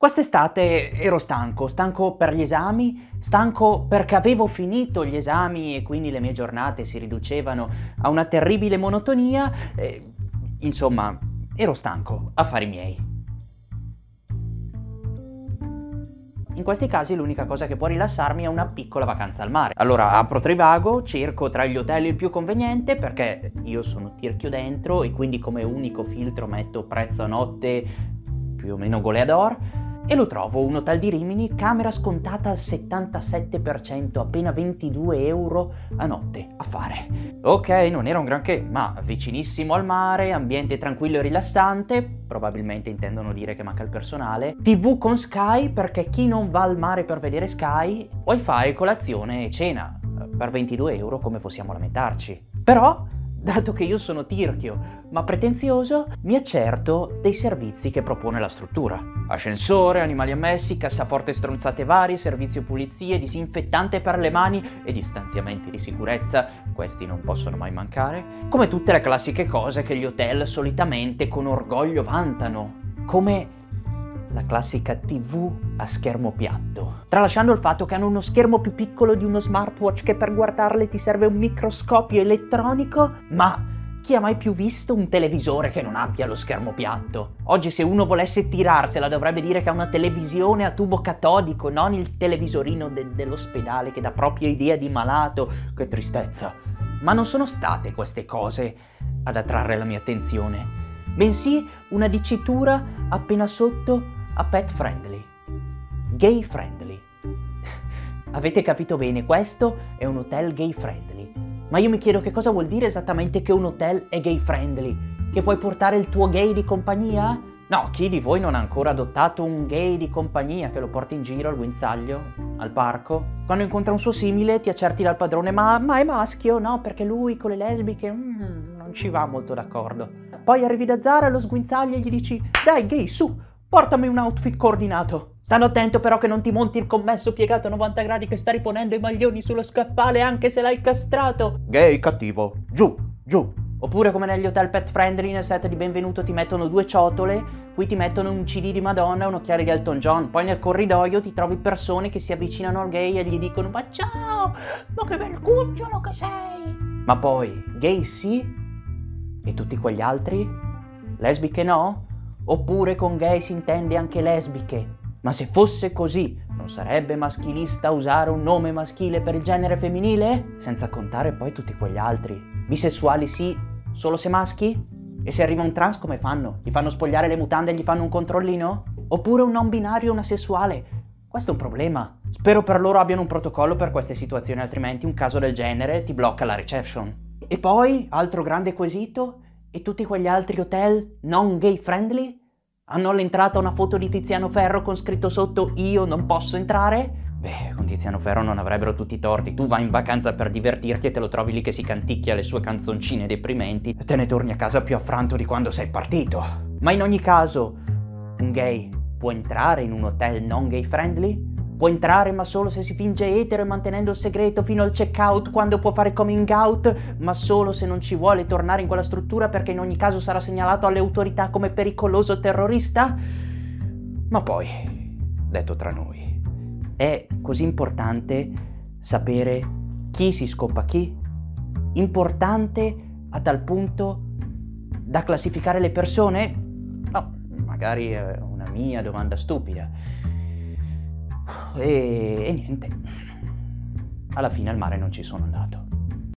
Quest'estate ero stanco, stanco per gli esami, stanco perché avevo finito gli esami e quindi le mie giornate si riducevano a una terribile monotonia. Eh, insomma, ero stanco, affari miei. In questi casi l'unica cosa che può rilassarmi è una piccola vacanza al mare. Allora apro Trivago, cerco tra gli hotel il più conveniente perché io sono tirchio dentro e quindi come unico filtro metto prezzo a notte più o meno goleador e lo trovo un hotel di Rimini, camera scontata al 77%, appena 22 euro a notte a fare. Ok, non era un granché, ma vicinissimo al mare, ambiente tranquillo e rilassante, probabilmente intendono dire che manca il personale, tv con Sky perché chi non va al mare per vedere Sky, wifi, colazione e cena. Per 22 euro come possiamo lamentarci? Però dato che io sono tirchio, ma pretenzioso, mi accerto dei servizi che propone la struttura. Ascensore, animali ammessi, cassaforte stronzate varie, servizio pulizie, disinfettante per le mani e distanziamenti di sicurezza, questi non possono mai mancare, come tutte le classiche cose che gli hotel solitamente con orgoglio vantano, come la classica TV a schermo piatto. Tralasciando il fatto che hanno uno schermo più piccolo di uno smartwatch che per guardarle ti serve un microscopio elettronico, ma chi ha mai più visto un televisore che non abbia lo schermo piatto? Oggi se uno volesse tirarsela dovrebbe dire che ha una televisione a tubo catodico, non il televisorino de- dell'ospedale che dà proprio idea di malato. Che tristezza. Ma non sono state queste cose ad attrarre la mia attenzione, bensì una dicitura appena sotto a pet friendly, gay friendly. Avete capito bene, questo è un hotel gay friendly. Ma io mi chiedo che cosa vuol dire esattamente che un hotel è gay friendly? Che puoi portare il tuo gay di compagnia? No, chi di voi non ha ancora adottato un gay di compagnia che lo porti in giro al guinzaglio, al parco? Quando incontra un suo simile ti accerti dal padrone, ma, ma è maschio? No, perché lui con le lesbiche mm, non ci va molto d'accordo. Poi arrivi da Zara allo sguinzaglio e gli dici, dai gay, su, Portami un outfit coordinato. Stanno attento però che non ti monti il commesso piegato a 90 gradi che sta riponendo i maglioni sullo scaffale anche se l'hai castrato. Gay cattivo. Giù, giù. Oppure come negli hotel pet friendly nel set di benvenuto ti mettono due ciotole, qui ti mettono un CD di Madonna e un occhiale di Elton John, poi nel corridoio ti trovi persone che si avvicinano al gay e gli dicono ma ciao, ma che bel cucciolo che sei! Ma poi, gay sì? E tutti quegli altri? Lesbiche no? Oppure con gay si intende anche lesbiche. Ma se fosse così, non sarebbe maschilista usare un nome maschile per il genere femminile? Senza contare poi tutti quegli altri. Bisessuali sì, solo se maschi? E se arriva un trans come fanno? Gli fanno spogliare le mutande e gli fanno un controllino? Oppure un non binario o una sessuale? Questo è un problema. Spero per loro abbiano un protocollo per queste situazioni, altrimenti un caso del genere ti blocca la reception. E poi, altro grande quesito, e tutti quegli altri hotel non gay friendly? Hanno all'entrata una foto di Tiziano Ferro con scritto sotto io non posso entrare? Beh, con Tiziano Ferro non avrebbero tutti i torti. Tu vai in vacanza per divertirti e te lo trovi lì che si canticchia le sue canzoncine deprimenti e te ne torni a casa più affranto di quando sei partito. Ma in ogni caso, un gay può entrare in un hotel non gay friendly? Può entrare ma solo se si finge etero e mantenendo il segreto fino al check-out quando può fare coming out, ma solo se non ci vuole tornare in quella struttura perché in ogni caso sarà segnalato alle autorità come pericoloso terrorista? Ma poi, detto tra noi, è così importante sapere chi si scoppa chi? Importante a tal punto da classificare le persone? No, magari è una mia domanda stupida e, e niente. Alla fine al mare non ci sono andato.